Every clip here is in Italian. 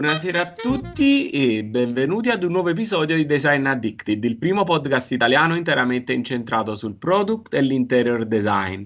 Buonasera a tutti e benvenuti ad un nuovo episodio di Design Addicted, il primo podcast italiano interamente incentrato sul product e l'interior design.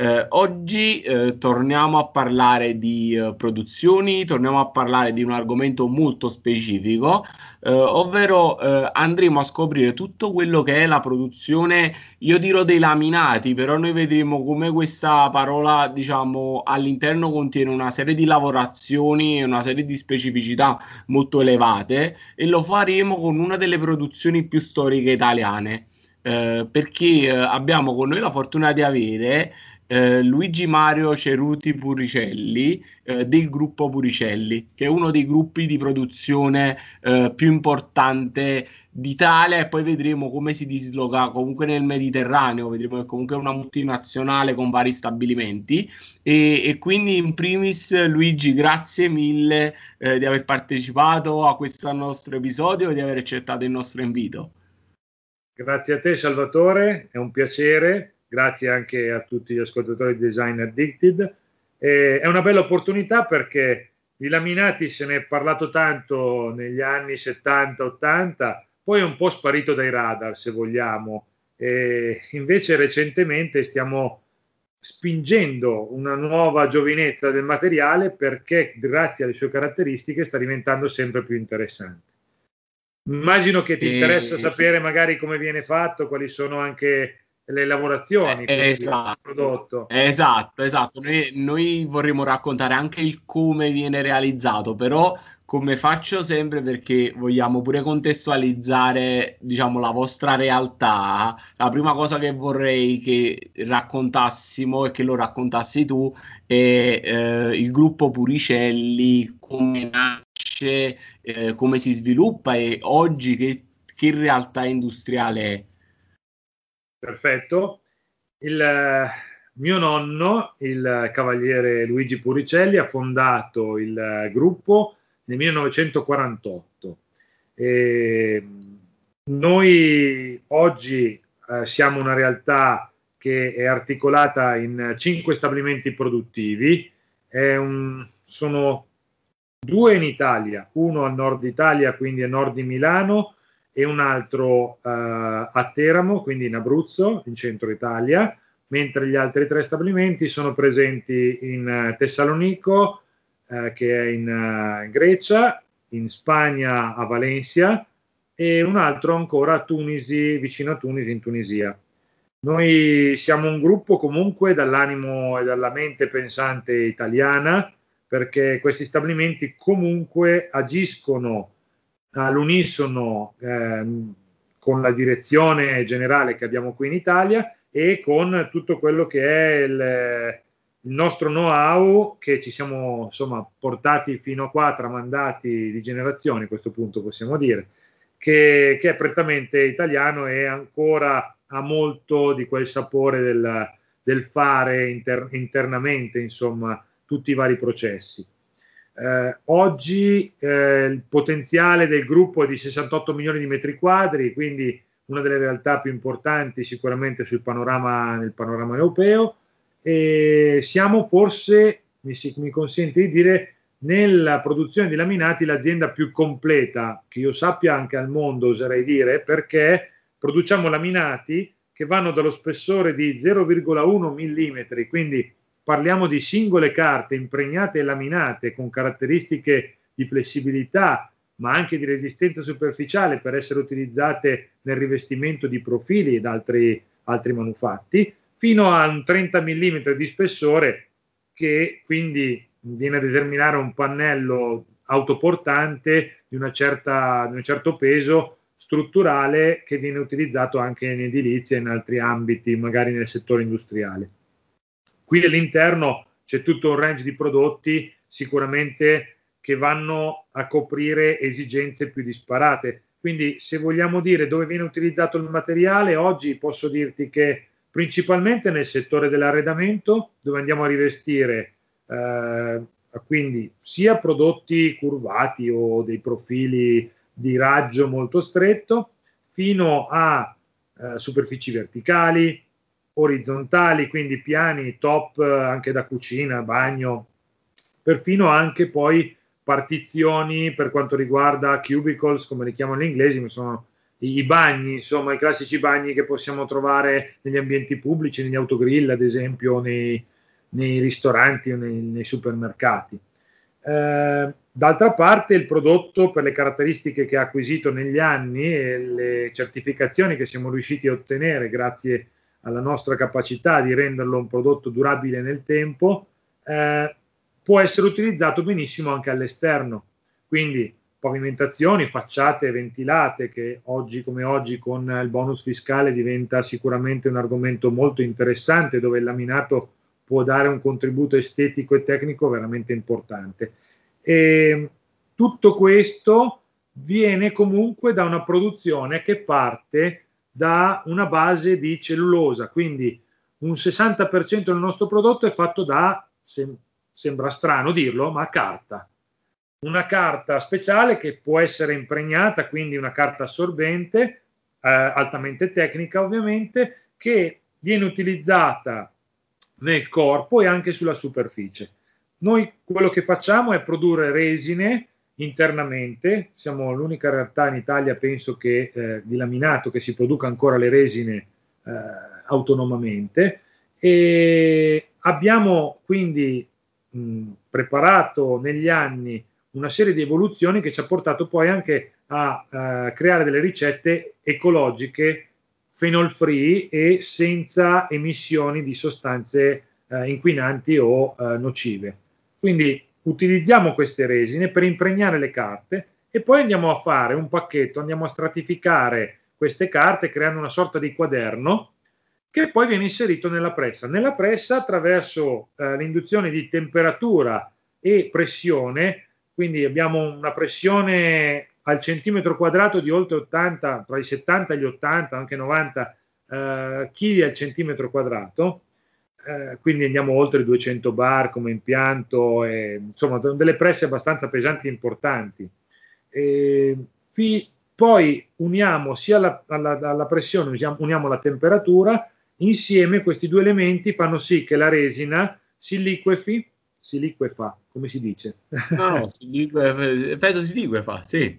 Eh, oggi eh, torniamo a parlare di eh, produzioni, torniamo a parlare di un argomento molto specifico, eh, ovvero eh, andremo a scoprire tutto quello che è la produzione, io dirò dei laminati, però noi vedremo come questa parola, diciamo, all'interno contiene una serie di lavorazioni e una serie di specificità molto elevate e lo faremo con una delle produzioni più storiche italiane. Eh, perché eh, abbiamo con noi la fortuna di avere eh, Luigi Mario Ceruti Puricelli eh, del gruppo Puricelli, che è uno dei gruppi di produzione eh, più importante d'Italia e poi vedremo come si disloca comunque nel Mediterraneo, vedremo che comunque è una multinazionale con vari stabilimenti e, e quindi in primis Luigi grazie mille eh, di aver partecipato a questo nostro episodio e di aver accettato il nostro invito. Grazie a te Salvatore, è un piacere grazie anche a tutti gli ascoltatori di Design Addicted. Eh, è una bella opportunità perché di laminati se ne è parlato tanto negli anni 70-80, poi è un po' sparito dai radar se vogliamo. E invece recentemente stiamo spingendo una nuova giovinezza del materiale perché grazie alle sue caratteristiche sta diventando sempre più interessante. Immagino che ti interessa sapere magari come viene fatto, quali sono anche le lavorazioni eh, esatto, prodotto. Esatto, esatto. Noi, noi, vorremmo raccontare anche il come viene realizzato, però come faccio sempre perché vogliamo pure contestualizzare, diciamo, la vostra realtà. La prima cosa che vorrei che raccontassimo e che lo raccontassi tu è eh, il gruppo Puricelli, come nasce, eh, come si sviluppa e oggi che, che realtà industriale è. Perfetto. Il eh, mio nonno, il cavaliere Luigi Puricelli, ha fondato il eh, gruppo nel 1948. E noi oggi eh, siamo una realtà che è articolata in cinque stabilimenti produttivi. Un, sono due in Italia, uno a nord Italia, quindi a nord di Milano, e un altro uh, a Teramo, quindi in Abruzzo, in centro Italia, mentre gli altri tre stabilimenti sono presenti in Tessalonico, uh, che è in, uh, in, Grecia, in Spagna a Valencia e un altro ancora a Tunisi, vicino a Tunisi, in Tunisia. Noi siamo un gruppo comunque dall'animo e dalla mente pensante italiana, perché questi stabilimenti comunque agiscono all'unisono ehm, con la direzione generale che abbiamo qui in Italia e con tutto quello che è il, il nostro know-how che ci siamo insomma portati fino a qua, tramandati di generazioni a questo punto possiamo dire, che, che è prettamente italiano e ancora ha molto di quel sapore del, del fare inter, internamente, insomma, tutti i vari processi. Eh, oggi eh, il potenziale del gruppo è di 68 milioni di metri quadri, quindi una delle realtà più importanti sicuramente panorama, nel panorama europeo. E siamo forse, mi, mi consente di dire, nella produzione di laminati l'azienda più completa che io sappia anche al mondo, oserei dire, perché produciamo laminati che vanno dallo spessore di 0,1 mm, quindi parliamo di singole carte impregnate e laminate con caratteristiche di flessibilità, ma anche di resistenza superficiale per essere utilizzate nel rivestimento di profili ed altri, altri manufatti, fino a un 30 mm di spessore che quindi viene a determinare un pannello autoportante di, certa, di un certo peso strutturale che viene utilizzato anche in edilizia e in altri ambiti, magari nel settore industriale. Qui all'interno c'è tutto un range di prodotti sicuramente che vanno a coprire esigenze più disparate. Quindi se vogliamo dire dove viene utilizzato il materiale, oggi posso dirti che principalmente nel settore dell'arredamento, dove andiamo a rivestire eh, quindi sia prodotti curvati o dei profili di raggio molto stretto, fino a eh, superfici verticali, orizzontali, quindi piani top anche da cucina, bagno, perfino anche poi partizioni per quanto riguarda cubicles, come li chiamano gli inglesi, ma sono i bagni, insomma i classici bagni che possiamo trovare negli ambienti pubblici, negli autogrill ad esempio, nei, nei ristoranti o nei, nei supermercati. Eh, d'altra parte il prodotto per le caratteristiche che ha acquisito negli anni e le certificazioni che siamo riusciti a ottenere grazie alla nostra capacità di renderlo un prodotto durabile nel tempo, eh, può essere utilizzato benissimo anche all'esterno. Quindi pavimentazioni, facciate ventilate, che oggi come oggi con il bonus fiscale diventa sicuramente un argomento molto interessante dove il laminato può dare un contributo estetico e tecnico veramente importante. E tutto questo viene comunque da una produzione che parte da una base di cellulosa, quindi un 60% del nostro prodotto è fatto da, sem- sembra strano dirlo, ma carta una carta speciale che può essere impregnata, quindi una carta assorbente, eh, altamente tecnica ovviamente, che viene utilizzata nel corpo e anche sulla superficie. Noi quello che facciamo è produrre resine internamente, siamo l'unica realtà in Italia, penso che eh, di laminato che si produca ancora le resine eh, autonomamente e abbiamo quindi mh, preparato negli anni una serie di evoluzioni che ci ha portato poi anche a uh, creare delle ricette ecologiche, phenol free e senza emissioni di sostanze uh, inquinanti o uh, nocive. Quindi utilizziamo queste resine per impregnare le carte e poi andiamo a fare un pacchetto, andiamo a stratificare queste carte creando una sorta di quaderno che poi viene inserito nella pressa. Nella pressa attraverso l'induzione di temperatura e pressione quindi abbiamo una pressione al centimetro quadrato di oltre 80, tra i 70 e gli 80, anche 90 eh, kg al centimetro quadrato, eh, quindi andiamo oltre i 200 bar come impianto, e, insomma delle presse abbastanza pesanti e importanti. E, fi, poi uniamo sia la, alla, alla pressione, usiamo, uniamo la temperatura, insieme questi due elementi fanno sì che la resina si liquefi si liquefa, come si dice? No, si liquefa, penso si liquefa, sì.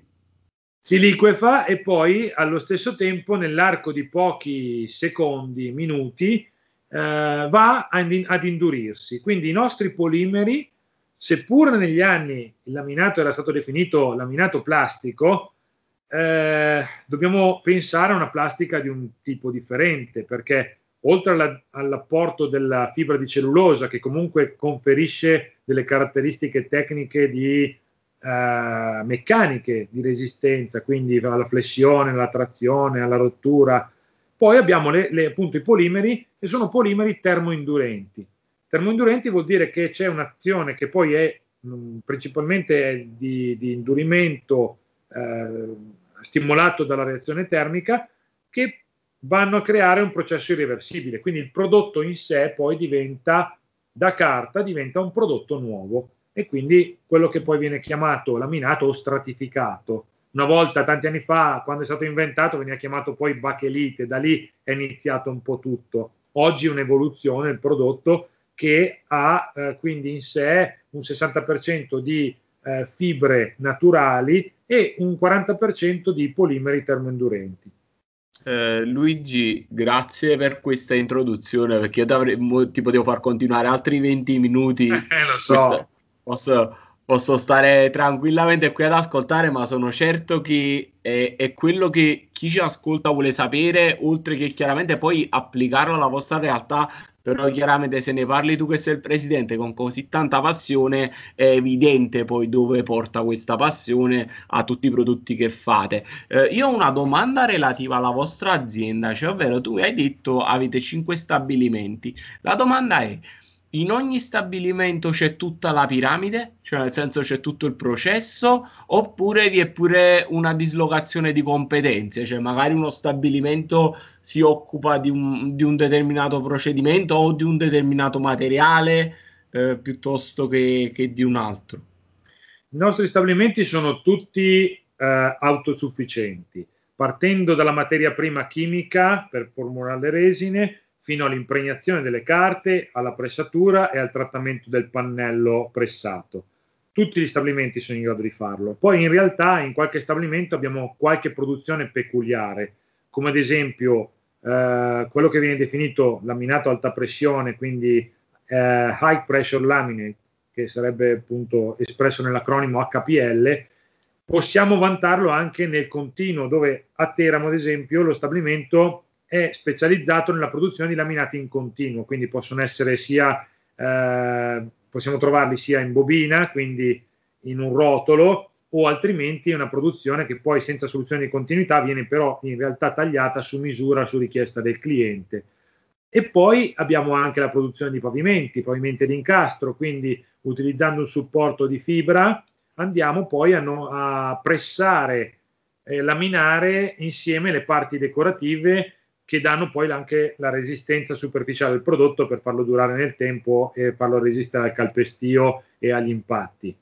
Si liquefa e poi allo stesso tempo, nell'arco di pochi secondi, minuti, eh, va ad indurirsi. Quindi i nostri polimeri, seppur negli anni il laminato era stato definito laminato plastico, eh, dobbiamo pensare a una plastica di un tipo differente perché oltre alla, all'apporto della fibra di cellulosa che comunque conferisce delle caratteristiche tecniche di eh, meccaniche di resistenza, quindi alla flessione, alla trazione, alla rottura. Poi abbiamo le, le, appunto i polimeri che sono polimeri termoindurenti. Termoindurenti vuol dire che c'è un'azione che poi è mh, principalmente di, di indurimento eh, stimolato dalla reazione termica che vanno a creare un processo irreversibile. Quindi il prodotto in sé poi diventa, da carta, diventa un prodotto nuovo e quindi quello che poi viene chiamato laminato o stratificato. Una volta, tanti anni fa, quando è stato inventato, veniva chiamato poi bachelite, da lì è iniziato un po' tutto. Oggi è un'evoluzione il prodotto che ha eh, quindi in sé un 60% di eh, fibre naturali e un 40% di polimeri termoindurenti. Eh, Luigi, grazie per questa introduzione perché io ti potevo far continuare altri 20 minuti. Eh, lo so. Questa, posso, posso, stare tranquillamente qui ad ascoltare, ma sono certo che è, è, quello che chi ci ascolta vuole sapere, oltre che chiaramente poi applicarlo alla vostra realtà però chiaramente se ne parli tu che sei il presidente con così tanta passione è evidente poi dove porta questa passione a tutti i prodotti che fate. Eh, io ho una domanda relativa alla vostra azienda, cioè ovvero tu hai detto avete 5 stabilimenti. La domanda è in ogni stabilimento c'è tutta la piramide, cioè nel senso c'è tutto il processo, oppure vi è pure una dislocazione di competenze, cioè magari uno stabilimento si occupa di un, di un determinato procedimento o di un determinato materiale eh, piuttosto che, che, di un altro. I nostri stabilimenti sono tutti eh, autosufficienti, partendo dalla materia prima chimica per formulare le resine fino all'impregnazione delle carte, alla pressatura e al trattamento del pannello pressato. tutti gli stabilimenti sono in grado di farlo. Poi in realtà in qualche stabilimento abbiamo qualche produzione peculiare, come ad esempio eh, quello che viene definito laminato alta pressione, quindi eh, High Pressure Laminate, che sarebbe appunto espresso nell'acronimo HPL, possiamo vantarlo anche nel continuo, dove a Teramo, ad esempio, lo stabilimento è specializzato nella produzione di laminati in continuo, quindi possono essere sia, eh, possiamo trovarli sia in bobina, quindi in un rotolo, o altrimenti una produzione che poi senza soluzione di continuità viene però in realtà tagliata su misura su richiesta del cliente. E poi abbiamo anche la produzione di pavimenti, pavimenti di incastro, quindi utilizzando un supporto di fibra andiamo poi a, no, a pressare, eh, laminare insieme le parti decorative che danno poi anche la resistenza superficiale del prodotto per farlo durare nel tempo e farlo resistere al calpestio e agli impatti.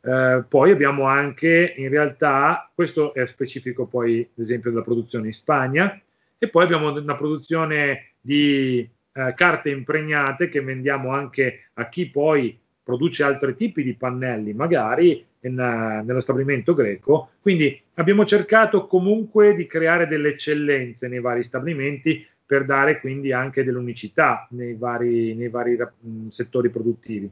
Eh, poi abbiamo anche in realtà, questo è specifico poi ad esempio della produzione in Spagna, e poi abbiamo una produzione di eh, carte impregnate che vendiamo anche a chi poi produce altri tipi di pannelli, magari in, uh, nello stabilimento greco. Quindi abbiamo cercato comunque di creare delle eccellenze nei vari stabilimenti per dare quindi anche dell'unicità nei vari, nei vari mh, settori produttivi.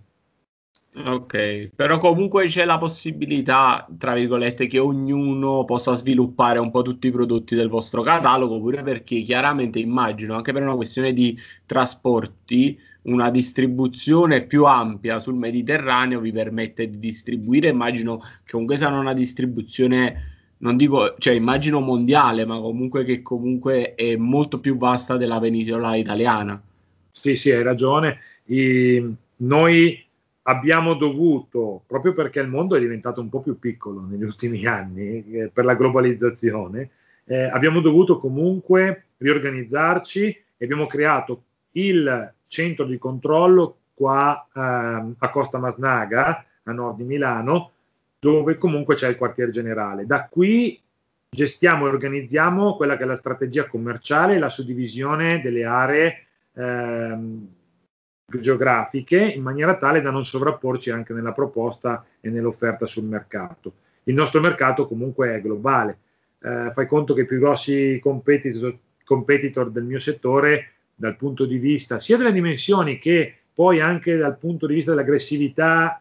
Ok, però comunque c'è la possibilità, tra virgolette, che ognuno possa sviluppare un po' tutti i prodotti del vostro catalogo, pure perché chiaramente immagino, anche per una questione di trasporti, una distribuzione più ampia sul Mediterraneo vi permette di distribuire, immagino che comunque sarà una distribuzione, non dico, cioè immagino mondiale, ma comunque che comunque è molto più vasta della penisola italiana. Sì, sì, hai ragione. I, noi abbiamo dovuto, proprio perché il mondo è diventato un po' più piccolo negli ultimi anni eh, per la globalizzazione, eh, abbiamo dovuto comunque riorganizzarci e abbiamo creato il centro di controllo qua eh, a Costa Masnaga, a nord di Milano, dove comunque c'è il quartier generale. Da qui gestiamo e organizziamo quella che è la strategia commerciale la suddivisione delle aree. Ehm, geografiche in maniera tale da non sovrapporci anche nella proposta e nell'offerta sul mercato. Il nostro mercato comunque è globale. Eh, fai conto che i più grossi competitor, competitor del mio settore dal punto di vista sia delle dimensioni che poi anche dal punto di vista dell'aggressività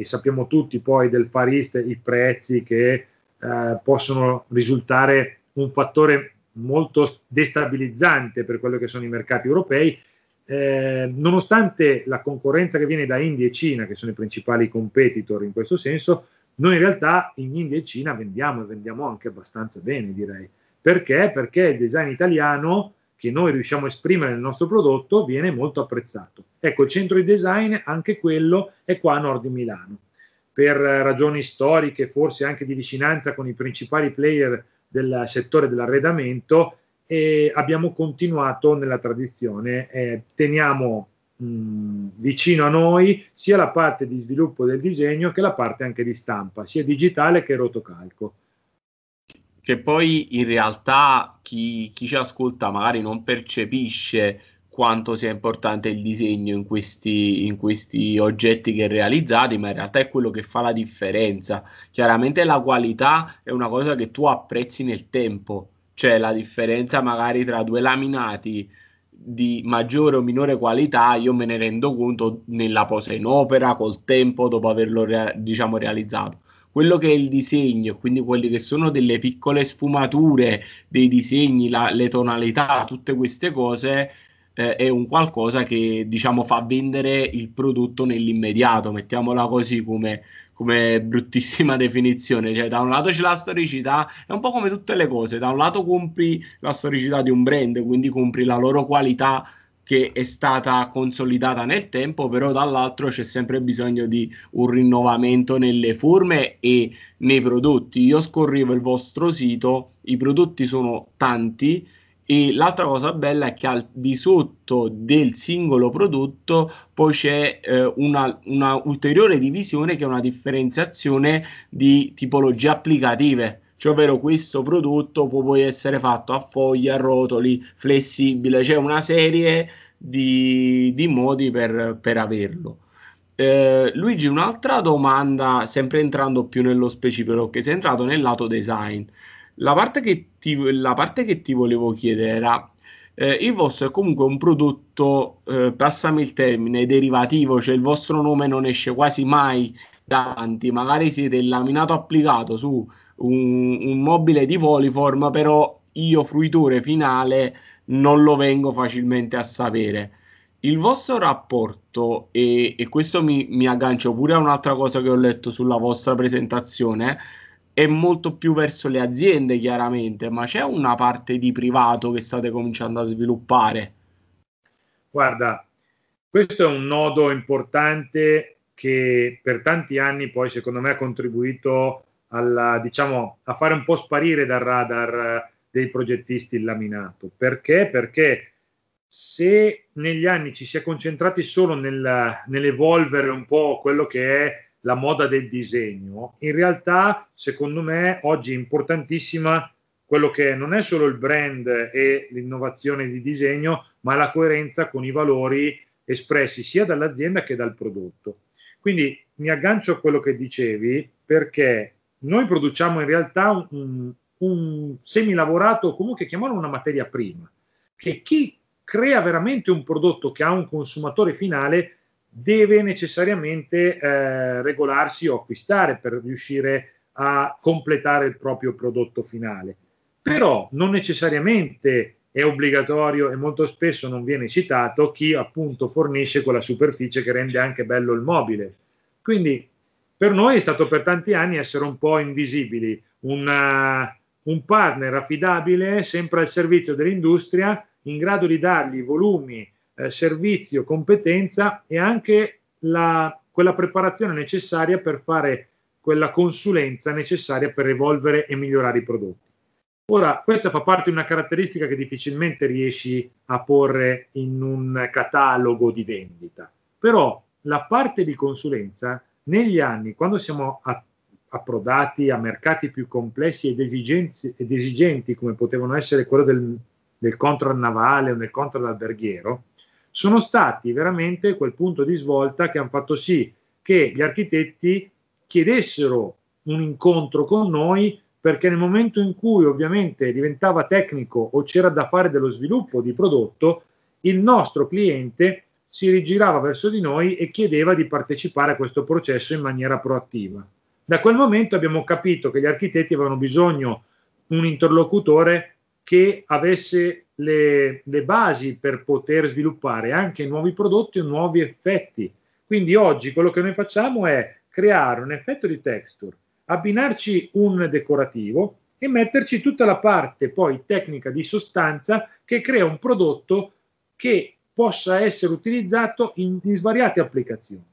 e sappiamo tutti poi del Far East i prezzi che eh, possono risultare un fattore molto destabilizzante per quello che sono i mercati europei eh, nonostante la concorrenza che viene da India e Cina, che sono i principali competitor in questo senso, noi in realtà in India e Cina vendiamo e vendiamo anche abbastanza bene, direi. Perché? Perché il design italiano che noi riusciamo a esprimere nel nostro prodotto viene molto apprezzato. Ecco, il centro di design, anche quello, è qua a nord di Milano. Per ragioni storiche, forse anche di vicinanza con i principali player del settore dell'arredamento, e abbiamo continuato nella tradizione. Eh, teniamo mh, vicino a noi sia la parte di sviluppo del disegno che la parte anche di stampa, sia digitale che rotocalco. Che poi in realtà chi, chi ci ascolta magari non percepisce quanto sia importante il disegno in questi, in questi, oggetti che realizzati, ma in realtà è quello che fa la differenza. Chiaramente la qualità è una cosa che tu apprezzi nel tempo, cioè la differenza magari tra due laminati di maggiore o minore qualità, io me ne rendo conto nella posa in opera, col tempo, dopo averlo rea- diciamo realizzato. Quello che è il disegno, quindi quelle che sono delle piccole sfumature dei disegni, la, le tonalità, tutte queste cose, eh, è un qualcosa che diciamo fa vendere il prodotto nell'immediato, mettiamola così come, come bruttissima definizione. Cioè, da un lato c'è la storicità, è un po' come tutte le cose. Da un lato compri la storicità di un brand, quindi compri la loro qualità che è stata consolidata nel tempo, però dall'altro c'è sempre bisogno di un rinnovamento nelle forme e nei prodotti. Io scorrivo il vostro sito, i prodotti sono tanti e l'altra cosa bella è che al di sotto del singolo prodotto poi c'è eh, una, una, ulteriore divisione che è una differenziazione di tipologie applicative. Cioè, ovvero questo prodotto può poi essere fatto a foglie, a rotoli, flessibile, c'è una serie di, di modi per, per averlo. Eh, Luigi, un'altra domanda, sempre entrando più nello specifico, che sei entrato nel lato design. La parte che ti, la parte che ti volevo chiedere era, eh, il vostro è comunque un prodotto, eh, passami il termine, derivativo, cioè il vostro nome non esce quasi mai davanti, magari siete il laminato applicato su un, un mobile di Poliform, però io fruitore finale non lo vengo facilmente a sapere. Il vostro rapporto, e, e questo mi, mi, aggancio pure a un'altra cosa che ho letto sulla vostra presentazione, è molto più verso le aziende chiaramente, ma c'è una parte di privato che state cominciando a sviluppare? Guarda, questo è un nodo importante che per tanti anni poi secondo me ha contribuito alla, diciamo, a fare un po' sparire dal radar dei progettisti il laminato. Perché? Perché se negli anni ci si è concentrati solo nel, nell'evolvere un po' quello che è la moda del disegno, in realtà secondo me oggi è importantissima quello che non è solo il brand e l'innovazione di disegno, ma la coerenza con i valori espressi sia dall'azienda che dal prodotto. Quindi mi aggancio a quello che dicevi perché noi produciamo in realtà un, un semilavorato o comunque chiamarlo una materia prima, che chi crea veramente un prodotto che ha un consumatore finale deve necessariamente eh, regolarsi o acquistare per riuscire a completare il proprio prodotto finale. Però non necessariamente è obbligatorio e molto spesso non viene citato chi appunto fornisce quella superficie che rende anche bello il mobile. Quindi per noi è stato per tanti anni essere un po' invisibili, una, un partner affidabile, sempre al servizio dell'industria, in grado di dargli volumi, eh, servizio, competenza e anche la, quella preparazione necessaria per fare quella consulenza necessaria per evolvere e migliorare i prodotti. Ora, questa fa parte di una caratteristica che difficilmente riesci a porre in un catalogo di vendita, però la parte di consulenza negli anni, quando siamo a approdati a mercati più complessi ed, ed esigenti come potevano essere quello del, del contrat navale o del contrat alberghiero, sono stati veramente quel punto di svolta che hanno fatto sì che gli architetti chiedessero un incontro con noi perché nel momento in cui ovviamente diventava tecnico o c'era da fare dello sviluppo di prodotto, il nostro cliente si rigirava verso di noi e chiedeva di partecipare a questo processo in maniera proattiva. Da quel momento abbiamo capito che gli architetti avevano bisogno di un interlocutore che avesse le, le, basi per poter sviluppare anche nuovi prodotti o nuovi effetti. Quindi oggi quello che noi facciamo è creare un effetto di texture, abbinarci un decorativo e metterci tutta la parte poi tecnica di sostanza che crea un prodotto che possa essere utilizzato in, in svariate applicazioni,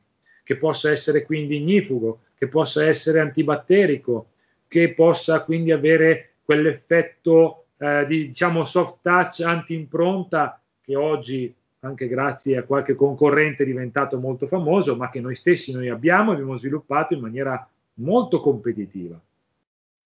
che possa essere quindi ignifugo, che possa essere antibatterico, che possa quindi avere quell'effetto eh, di diciamo soft touch anti-impronta che oggi anche grazie a qualche concorrente è diventato molto famoso, ma che noi stessi noi abbiamo e abbiamo sviluppato in maniera molto competitiva.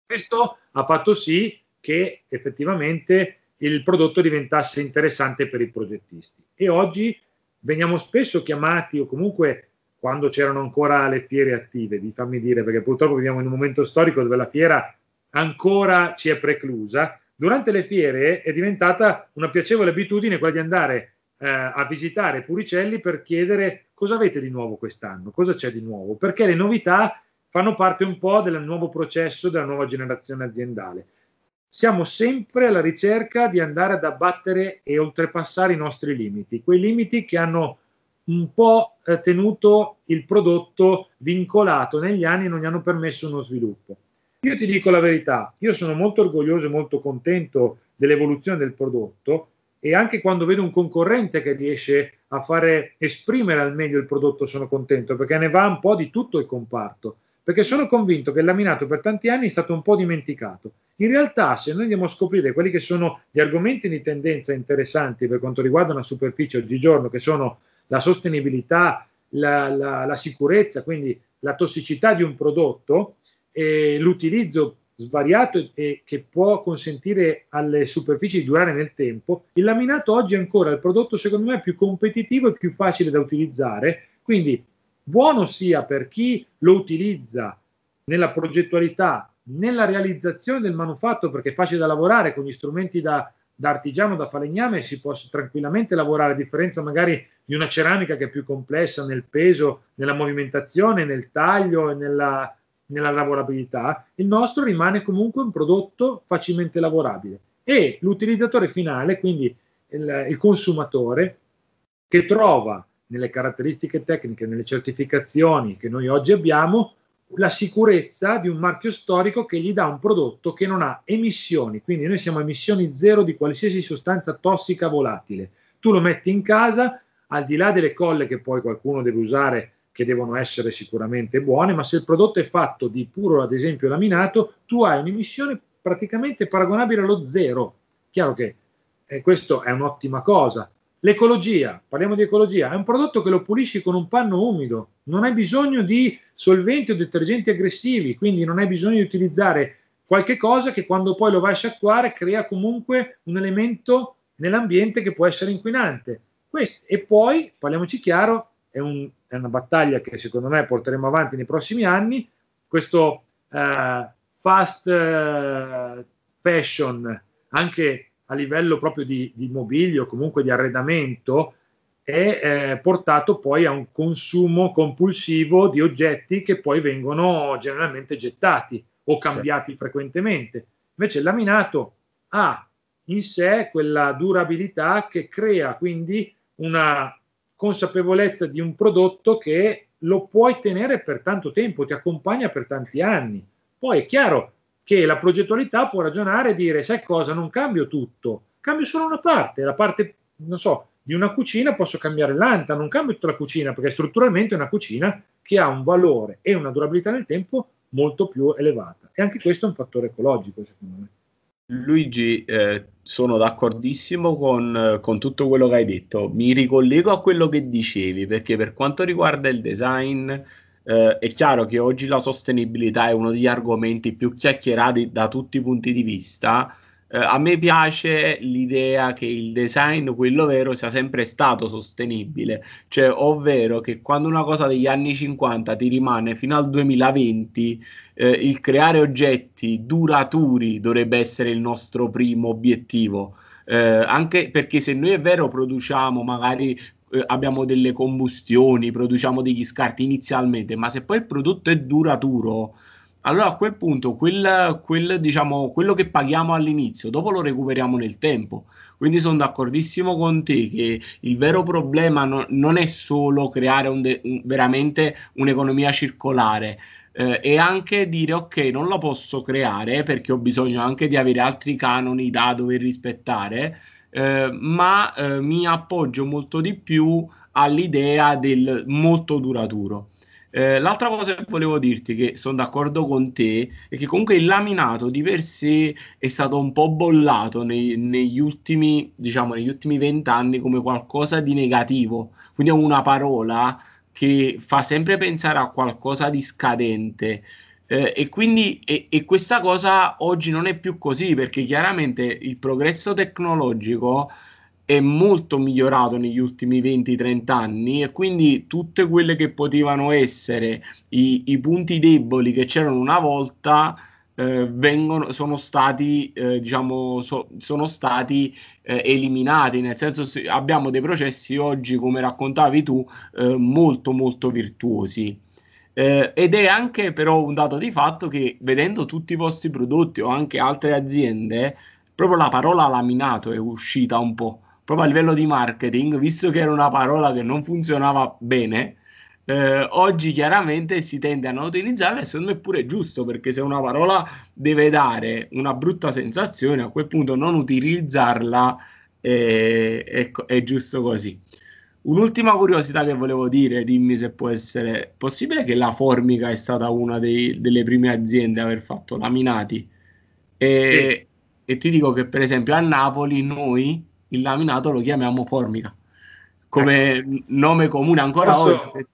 Questo ha fatto sì che effettivamente il prodotto diventasse interessante per i progettisti e oggi veniamo spesso chiamati o comunque quando c'erano ancora le fiere attive, di fammi dire, perché purtroppo viviamo in un momento storico dove la fiera ancora ci è preclusa. Durante le fiere è diventata una piacevole abitudine quella di andare eh, a visitare Puricelli per chiedere cosa avete di nuovo quest'anno, cosa c'è di nuovo, perché le novità fanno parte un po' del nuovo processo della nuova generazione aziendale. Siamo sempre alla ricerca di andare ad abbattere e oltrepassare i nostri limiti, quei limiti che hanno un po' eh, tenuto il prodotto vincolato negli anni e non gli hanno permesso uno sviluppo. Io ti dico la verità, io sono molto orgoglioso e molto contento dell'evoluzione del prodotto e anche quando vedo un concorrente che riesce a fare esprimere al meglio il prodotto sono contento perché ne va un po' di tutto il comparto perché sono convinto che il laminato per tanti anni è stato un po' dimenticato. In realtà, se noi andiamo a scoprire quelli che sono gli argomenti di tendenza interessanti per quanto riguarda una superficie oggigiorno, che sono la sostenibilità, la, la, la sicurezza, quindi la tossicità di un prodotto e l'utilizzo svariato e che può consentire alle superfici di durare nel tempo, il laminato oggi è ancora il prodotto secondo me più competitivo e più facile da utilizzare, quindi buono sia per chi lo utilizza nella progettualità, nella realizzazione del manufatto, perché è facile da lavorare con gli strumenti da, da artigiano, da falegname, si può tranquillamente lavorare, a differenza magari di una ceramica che è più complessa nel peso, nella movimentazione, nel taglio e nella, nella lavorabilità, il nostro rimane comunque un prodotto facilmente lavorabile. E l'utilizzatore finale, quindi il, il consumatore, che trova nelle caratteristiche tecniche, nelle certificazioni che noi oggi abbiamo, la sicurezza di un marchio storico che gli dà un prodotto che non ha emissioni, quindi noi siamo a emissioni zero di qualsiasi sostanza tossica volatile. Tu lo metti in casa, al di là delle colle che poi qualcuno deve usare, che devono essere sicuramente buone, ma se il prodotto è fatto di puro, ad esempio, laminato, tu hai un'emissione praticamente paragonabile allo zero. Chiaro che eh, questo è un'ottima cosa. L'ecologia, parliamo di ecologia, è un prodotto che lo pulisci con un panno umido, non hai bisogno di solventi o detergenti aggressivi, quindi non hai bisogno di utilizzare qualche cosa che quando poi lo vai a sciacquare crea comunque un elemento nell'ambiente che può essere inquinante. Questo, e poi, parliamoci chiaro, è, un, è, una battaglia che secondo me porteremo avanti nei prossimi anni, questo uh, fast uh, fashion, anche a livello proprio di, di mobilio, comunque di arredamento, è eh, portato poi a un consumo compulsivo di oggetti che poi vengono generalmente gettati o cambiati sì. frequentemente. Invece il laminato ha in sé quella durabilità che crea quindi una consapevolezza di un prodotto che lo puoi tenere per tanto tempo, ti accompagna per tanti anni. Poi è chiaro, che la progettualità può ragionare e dire, sai cosa, non cambio tutto, cambio solo una parte, la parte, non so, di una cucina posso cambiare l'anta, non cambio tutta la cucina, perché strutturalmente è una cucina che ha un valore e una durabilità nel tempo molto più elevata. E anche questo è un fattore ecologico, secondo me. Luigi, eh, sono d'accordissimo con, con, tutto quello che hai detto. Mi ricollego a quello che dicevi, perché per quanto riguarda il design, eh, è chiaro che oggi la sostenibilità è uno degli argomenti più chiacchierati da tutti i punti di vista. Eh, a me piace l'idea che il design, quello vero, sia sempre stato sostenibile, cioè ovvero che quando una cosa degli anni 50 ti rimane fino al 2020, eh, il creare oggetti duraturi dovrebbe essere il nostro primo obiettivo. Eh, anche perché se noi è vero produciamo magari eh, abbiamo delle combustioni, produciamo degli scarti inizialmente, ma se poi il prodotto è duraturo, allora a quel punto quel, quel, diciamo, quello che paghiamo all'inizio, dopo lo recuperiamo nel tempo. Quindi sono d'accordissimo con te che il vero problema no, non è solo creare un de- un, veramente un'economia circolare, eh, e anche dire ok, non la posso creare perché ho bisogno anche di avere altri canoni da dover rispettare eh, ma eh, mi appoggio molto di più all'idea del molto duraturo. Eh, l'altra cosa che volevo dirti, che sono d'accordo con te, è che comunque il laminato di per sé è stato un po' bollato nei, negli ultimi, diciamo, negli ultimi vent'anni come qualcosa di negativo, quindi è una parola che fa sempre pensare a qualcosa di scadente. Eh, e quindi e, e questa cosa oggi non è più così perché chiaramente il progresso tecnologico è molto migliorato negli ultimi 20-30 anni e quindi tutte quelle che potevano essere i, i punti deboli che c'erano una volta eh, vengono, sono stati, eh, diciamo, so, sono stati eh, eliminati, nel senso abbiamo dei processi oggi, come raccontavi tu, eh, molto molto virtuosi. Eh, ed è anche però un dato di fatto che vedendo tutti i vostri prodotti o anche altre aziende, proprio la parola laminato è uscita un po', proprio a livello di marketing, visto che era una parola che non funzionava bene. Eh, oggi chiaramente si tende a non utilizzarla e secondo me è pure giusto perché se una parola deve dare una brutta sensazione a quel punto non utilizzarla è, è, è giusto così. Un'ultima curiosità che volevo dire, dimmi se può essere possibile che la Formica è stata una dei, delle prime aziende a aver fatto laminati. E, sì. e, ti dico che per esempio a Napoli noi il laminato lo chiamiamo Formica come eh. nome comune ancora Posso... oggi.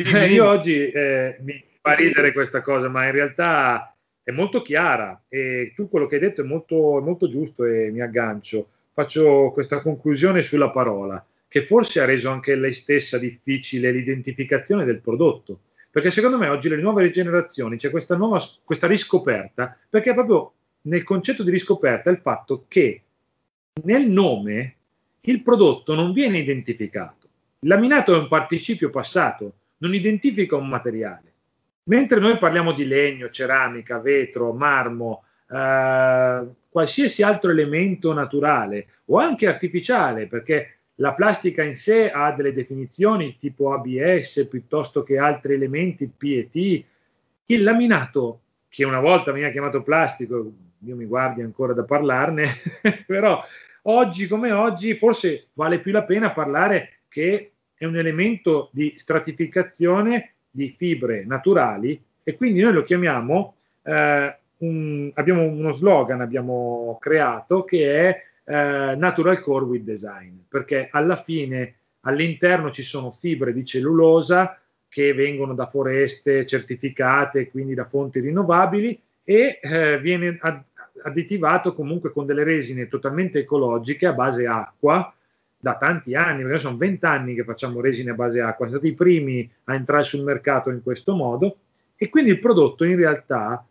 Eh, io oggi eh, mi fa ridere questa cosa, ma in realtà è molto chiara e tu quello che hai detto è molto, molto giusto e mi aggancio. Faccio questa conclusione sulla parola che forse ha reso anche lei stessa difficile l'identificazione del prodotto. Perché secondo me oggi le nuove generazioni c'è questa nuova questa riscoperta, perché proprio nel concetto di riscoperta è il fatto che nel nome il prodotto non viene identificato. Il laminato è un participio passato, non identifica un materiale. Mentre noi parliamo di legno, ceramica, vetro, marmo, eh, qualsiasi altro elemento naturale o anche artificiale, perché la plastica in sé ha delle definizioni tipo ABS piuttosto che altri elementi PET. Il laminato, che una volta veniva chiamato plastico, io mi guardi ancora da parlarne, però oggi come oggi forse vale più la pena parlare che è un elemento di stratificazione di fibre naturali e quindi noi lo chiamiamo, eh, un, abbiamo uno slogan, abbiamo creato che è eh, Natural Core with Design, perché alla fine all'interno ci sono fibre di cellulosa che vengono da foreste certificate, quindi da fonti rinnovabili e eh, viene additivato comunque con delle resine totalmente ecologiche a base acqua da tanti anni, perché sono vent'anni che facciamo resine a base acqua, siamo stati i primi a entrare sul mercato in questo modo e quindi il prodotto in realtà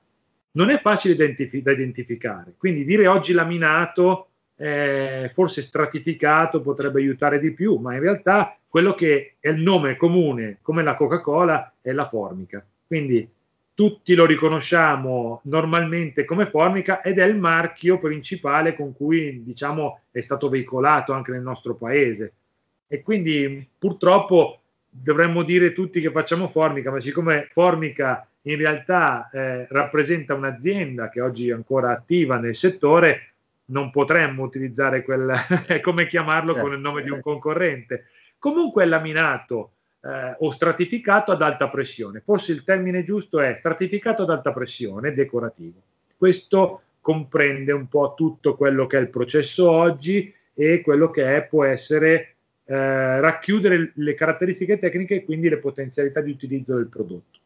non è facile identif- da identificare. Quindi dire oggi laminato, eh, forse stratificato potrebbe aiutare di più, ma in realtà quello che è il nome comune, come la Coca-Cola, è la formica. Quindi tutti lo riconosciamo normalmente come formica ed è il marchio principale con cui diciamo è stato veicolato anche nel nostro paese e quindi purtroppo dovremmo dire tutti che facciamo formica ma siccome formica in realtà eh, rappresenta un'azienda che oggi è ancora attiva nel settore non potremmo utilizzare quel come chiamarlo con il nome di un concorrente comunque è laminato eh, o stratificato ad alta pressione. Forse il termine giusto è stratificato ad alta pressione, decorativo. Questo comprende un po' tutto quello che è il processo oggi e quello che è, può essere eh, racchiudere le caratteristiche tecniche e quindi le potenzialità di utilizzo del prodotto.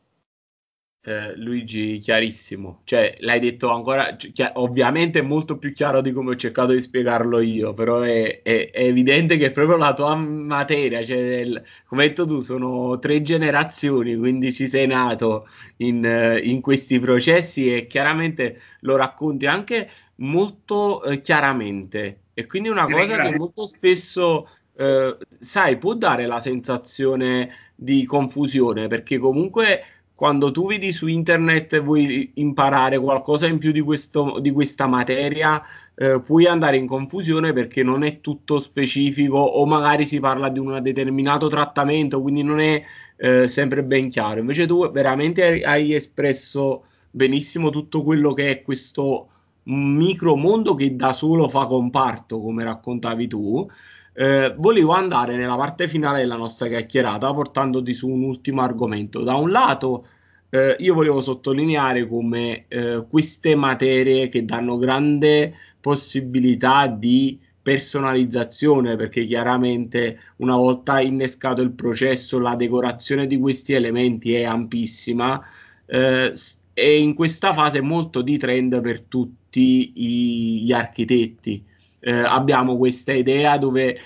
Eh, Luigi, chiarissimo, cioè l'hai detto ancora, cioè, ovviamente è molto più chiaro di come ho cercato di spiegarlo io, però è, è, è evidente che è proprio la tua materia, cioè, il, come hai detto tu, sono tre generazioni, quindi ci sei nato in, in questi processi e chiaramente lo racconti anche molto eh, chiaramente. E quindi una cosa che molto spesso... Eh, sai, può dare la sensazione di confusione perché comunque quando tu vedi su internet e vuoi imparare qualcosa in più di, questo, di questa materia, eh, puoi andare in confusione perché non è tutto specifico o magari si parla di un determinato trattamento, quindi non è eh, sempre ben chiaro. Invece tu veramente hai, hai espresso benissimo tutto quello che è questo micro mondo che da solo fa comparto, come raccontavi tu. Eh, volevo andare nella parte finale della nostra chiacchierata portandoti su un ultimo argomento. Da un lato, eh, io volevo sottolineare come eh, queste materie che danno grande possibilità di personalizzazione perché chiaramente una volta innescato il processo la decorazione di questi elementi è ampissima eh, e in questa fase molto di trend per tutti i, gli architetti eh, abbiamo questa idea dove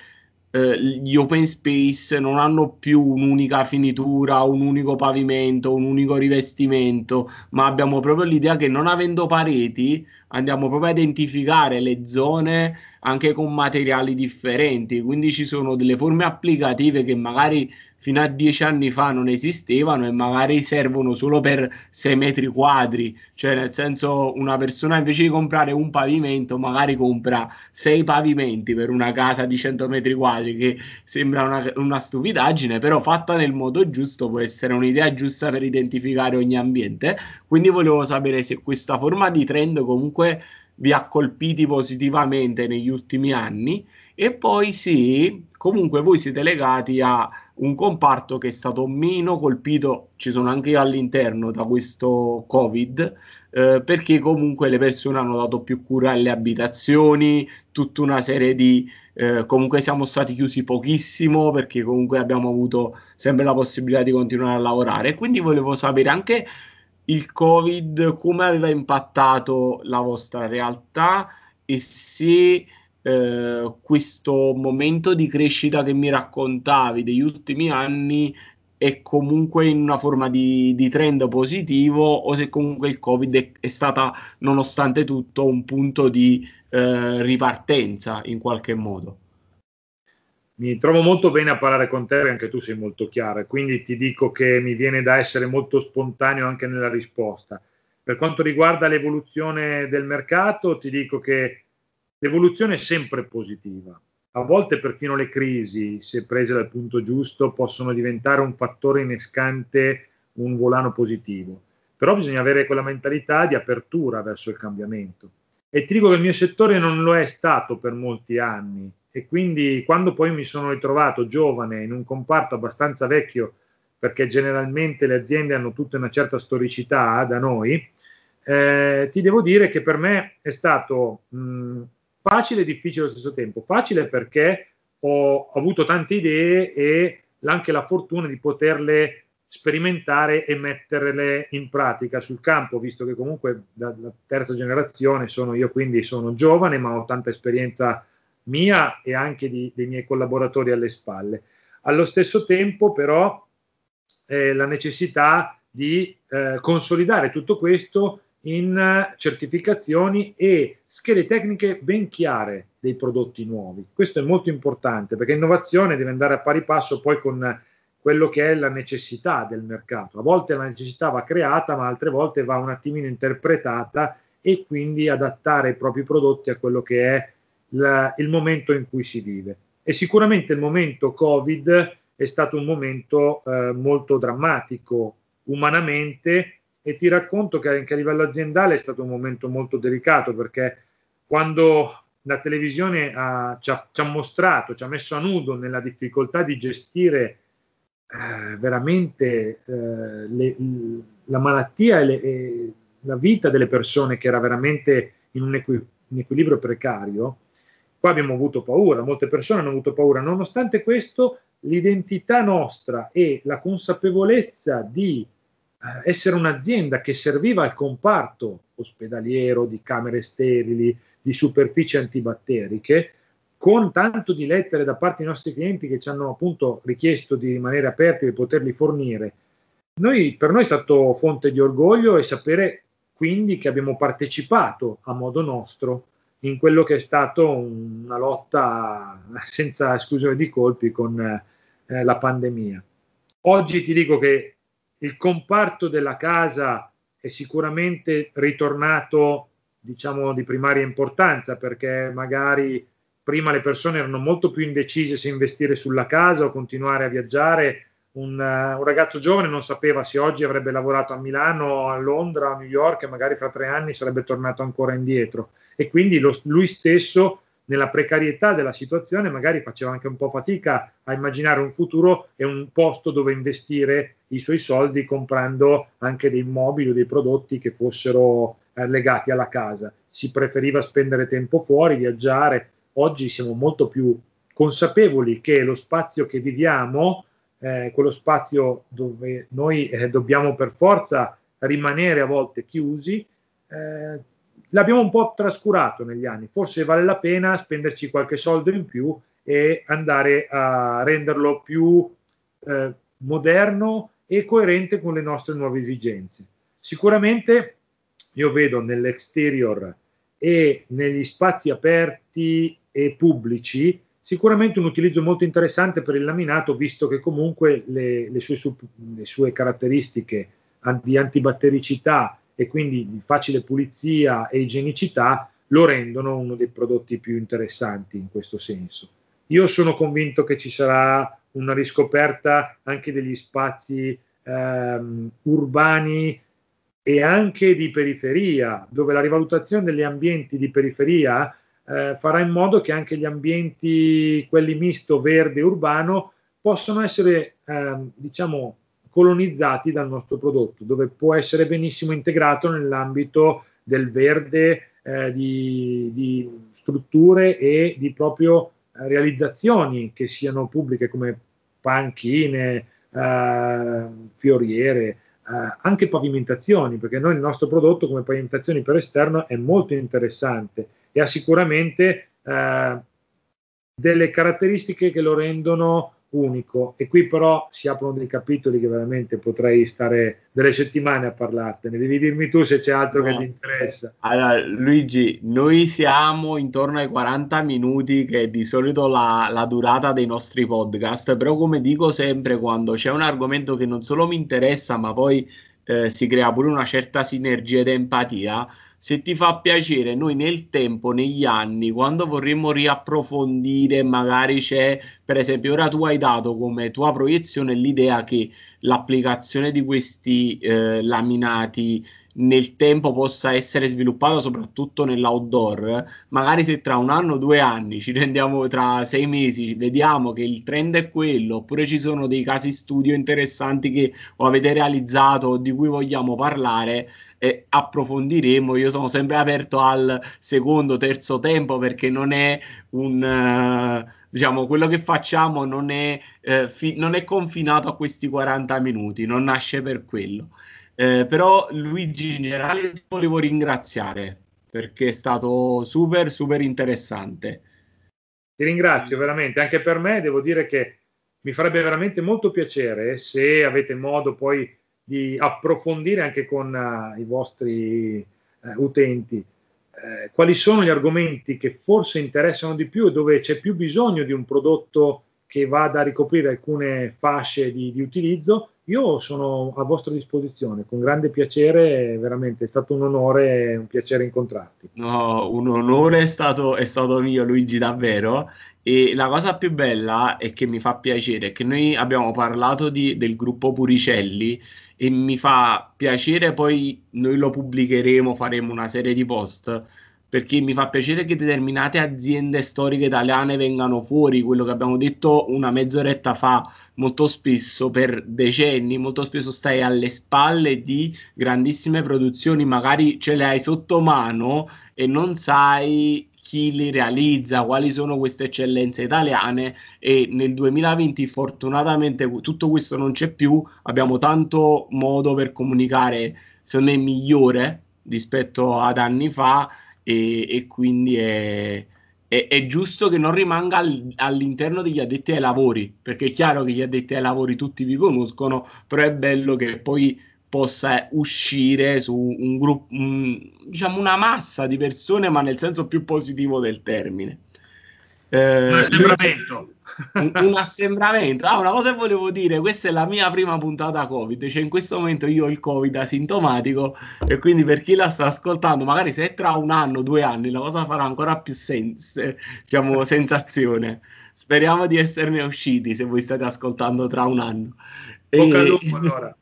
eh, gli open space non hanno più un'unica finitura, un unico pavimento, un unico rivestimento, ma abbiamo proprio l'idea che non avendo pareti andiamo proprio a identificare le zone anche con materiali differenti, quindi ci sono delle forme applicative che magari fino a dieci anni fa non esistevano e magari servono solo per 6 metri quadri, cioè nel senso una persona invece di comprare un pavimento magari compra 6 pavimenti per una casa di 100 metri quadri che sembra una, una stupidaggine, però fatta nel modo giusto può essere un'idea giusta per identificare ogni ambiente, quindi volevo sapere se questa forma di trend comunque vi ha colpiti positivamente negli ultimi anni e poi sì, comunque voi siete legati a un comparto che è stato meno colpito, ci sono anche io all'interno da questo Covid, eh, perché comunque le persone hanno dato più cura alle abitazioni, tutta una serie di... Eh, comunque siamo stati chiusi pochissimo perché comunque abbiamo avuto sempre la possibilità di continuare a lavorare. Quindi volevo sapere anche il Covid come aveva impattato la vostra realtà e se eh, questo momento di crescita che mi raccontavi degli ultimi anni è comunque in una forma di, di trend positivo o se comunque il Covid è, è stata, nonostante tutto, un punto di eh, ripartenza in qualche modo. Mi trovo molto bene a parlare con te, anche tu sei molto chiaro, e quindi ti dico che mi viene da essere molto spontaneo anche nella risposta. Per quanto riguarda l'evoluzione del mercato, ti dico che l'evoluzione è sempre positiva. A volte perfino le crisi, se prese dal punto giusto, possono diventare un fattore innescante, un volano positivo. Però bisogna avere quella mentalità di apertura verso il cambiamento. E ti dico che il mio settore non lo è stato per molti anni e quindi quando poi mi sono ritrovato giovane in un comparto abbastanza vecchio, perché generalmente le aziende hanno tutte una certa storicità da noi, eh, ti devo dire che per me è stato mh, facile e difficile allo stesso tempo. Facile perché ho avuto tante idee e anche la fortuna di poterle sperimentare e metterle in pratica sul campo, visto che comunque dalla terza generazione sono io, quindi sono giovane, ma ho tanta esperienza mia e anche di, dei miei collaboratori alle spalle. Allo stesso tempo, però, eh, la necessità di eh, consolidare tutto questo in certificazioni e schede tecniche ben chiare dei prodotti nuovi. Questo è molto importante perché innovazione deve andare a pari passo poi con quello che è la necessità del mercato. A volte la necessità va creata, ma altre volte va un attimino interpretata e quindi adattare i propri prodotti a quello che è la, il momento in cui si vive. E sicuramente il momento Covid è stato un momento eh, molto drammatico umanamente e ti racconto che anche a livello aziendale è stato un momento molto delicato perché quando la televisione ha, ci, ha, ci, ha, mostrato, ci ha messo a nudo nella difficoltà di gestire eh, veramente eh, le, la malattia e, le, e, la vita delle persone che era veramente in un, equi, un equilibrio precario, Qua abbiamo avuto paura, molte persone hanno avuto paura. Nonostante questo, l'identità nostra e la consapevolezza di eh, essere un'azienda che serviva al comparto ospedaliero, di camere sterili, di superfici antibatteriche, con tanto di lettere da parte dei nostri clienti che ci hanno appunto richiesto di rimanere aperti e poterli fornire, noi, per noi è stato fonte di orgoglio e sapere quindi che abbiamo partecipato a modo nostro in quello che è stato una lotta senza esclusione di colpi con eh, la pandemia. Oggi ti dico che il comparto della casa è sicuramente ritornato, diciamo, di primaria importanza perché magari prima le persone erano molto più indecise se investire sulla casa o continuare a viaggiare. Un, uh, un, ragazzo giovane non sapeva se oggi avrebbe lavorato a Milano, a Londra, a New York e magari fra tre anni sarebbe tornato ancora indietro e quindi lo, lui stesso nella precarietà della situazione magari faceva anche un po' fatica a immaginare un futuro e un posto dove investire i suoi soldi comprando anche dei mobili o dei prodotti che fossero eh, legati alla casa. Si preferiva spendere tempo fuori, viaggiare. Oggi siamo molto più consapevoli che lo spazio che viviamo, eh, quello spazio dove noi eh, dobbiamo per forza rimanere a volte chiusi, eh, l'abbiamo un po' trascurato negli anni, forse vale la pena spenderci qualche soldo in più e andare a renderlo più eh, moderno e coerente con le nostre nuove esigenze. Sicuramente io vedo nell'exterior e negli spazi aperti e pubblici sicuramente un utilizzo molto interessante per il laminato, visto che comunque le, le, sue, le sue, caratteristiche di antibattericità e quindi di facile pulizia e igienicità lo rendono uno dei prodotti più interessanti in questo senso. Io sono convinto che ci sarà una riscoperta anche degli spazi ehm, urbani e anche di periferia, dove la rivalutazione degli ambienti di periferia eh, farà in modo che anche gli ambienti, quelli misto verde urbano, possano essere, ehm, diciamo, colonizzati dal nostro prodotto, dove può essere benissimo integrato nell'ambito del verde, eh, di, di, strutture e di proprio eh, realizzazioni che siano pubbliche come panchine, eh, fioriere, eh, anche pavimentazioni, perché noi il nostro prodotto come pavimentazioni per esterno è molto interessante e ha sicuramente eh, delle caratteristiche che lo rendono unico. E qui però si aprono dei capitoli che veramente potrei stare delle settimane a parlartene. Devi dirmi tu se c'è altro no. che ti interessa. Allora Luigi noi siamo intorno ai 40 minuti che è di solito la, la durata dei nostri podcast però come dico sempre quando c'è un argomento che non solo mi interessa ma poi eh, si crea pure una certa sinergia ed empatia se ti fa piacere, noi nel tempo, negli anni, quando vorremmo riapprofondire, magari c'è, per esempio, ora tu hai dato come tua proiezione l'idea che l'applicazione di questi eh, laminati nel tempo possa essere sviluppato soprattutto nell'outdoor, magari se tra un anno o due anni ci rendiamo tra sei mesi, vediamo che il trend è quello, oppure ci sono dei casi studio interessanti che avete realizzato o di cui vogliamo parlare, eh, approfondiremo. Io sono sempre aperto al secondo, terzo tempo perché non è un... Uh, diciamo, quello che facciamo non è, eh, fi- non è confinato a questi 40 minuti, non nasce per quello. Eh, però Luigi in generale ti volevo ringraziare perché è stato super super interessante. Ti ringrazio veramente, anche per me devo dire che mi farebbe veramente molto piacere se avete modo poi di approfondire anche con uh, i vostri uh, utenti uh, quali sono gli argomenti che forse interessano di più e dove c'è più bisogno di un prodotto che vada a ricoprire alcune fasce di, di utilizzo io sono a vostra disposizione, con grande piacere, veramente è stato un onore e un piacere incontrarti. No, un onore è stato, è stato mio Luigi davvero e la cosa più bella è che mi fa piacere che noi abbiamo parlato di, del gruppo Puricelli e mi fa piacere poi noi lo pubblicheremo, faremo una serie di post perché mi fa piacere che determinate aziende storiche italiane vengano fuori, quello che abbiamo detto una mezz'oretta fa, molto spesso per decenni, molto spesso stai alle spalle di grandissime produzioni, magari ce le hai sotto mano e non sai chi li realizza, quali sono queste eccellenze italiane. E nel 2020 fortunatamente tutto questo non c'è più, abbiamo tanto modo per comunicare, secondo me migliore rispetto ad anni fa e, e quindi è, è, è, giusto che non rimanga al, all'interno degli addetti ai lavori, perché è chiaro che gli addetti ai lavori tutti vi conoscono, però è bello che poi possa uscire su un gruppo, un, diciamo una massa di persone, ma nel senso più positivo del termine. Eh, un assembramento. Un, un, assembramento. Ah, una cosa che volevo dire, questa è la mia prima puntata Covid, cioè in questo momento io ho il Covid asintomatico e quindi per chi la sta ascoltando, magari se tra un anno, due anni, la cosa farà ancora più sens- diciamo, sensazione. Speriamo di esserne usciti se voi state ascoltando tra un anno. Bocca e... lupo allora.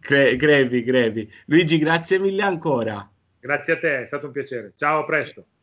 Cre- crepi. Luigi, grazie mille ancora. Grazie a te, è stato un piacere. Ciao, a presto.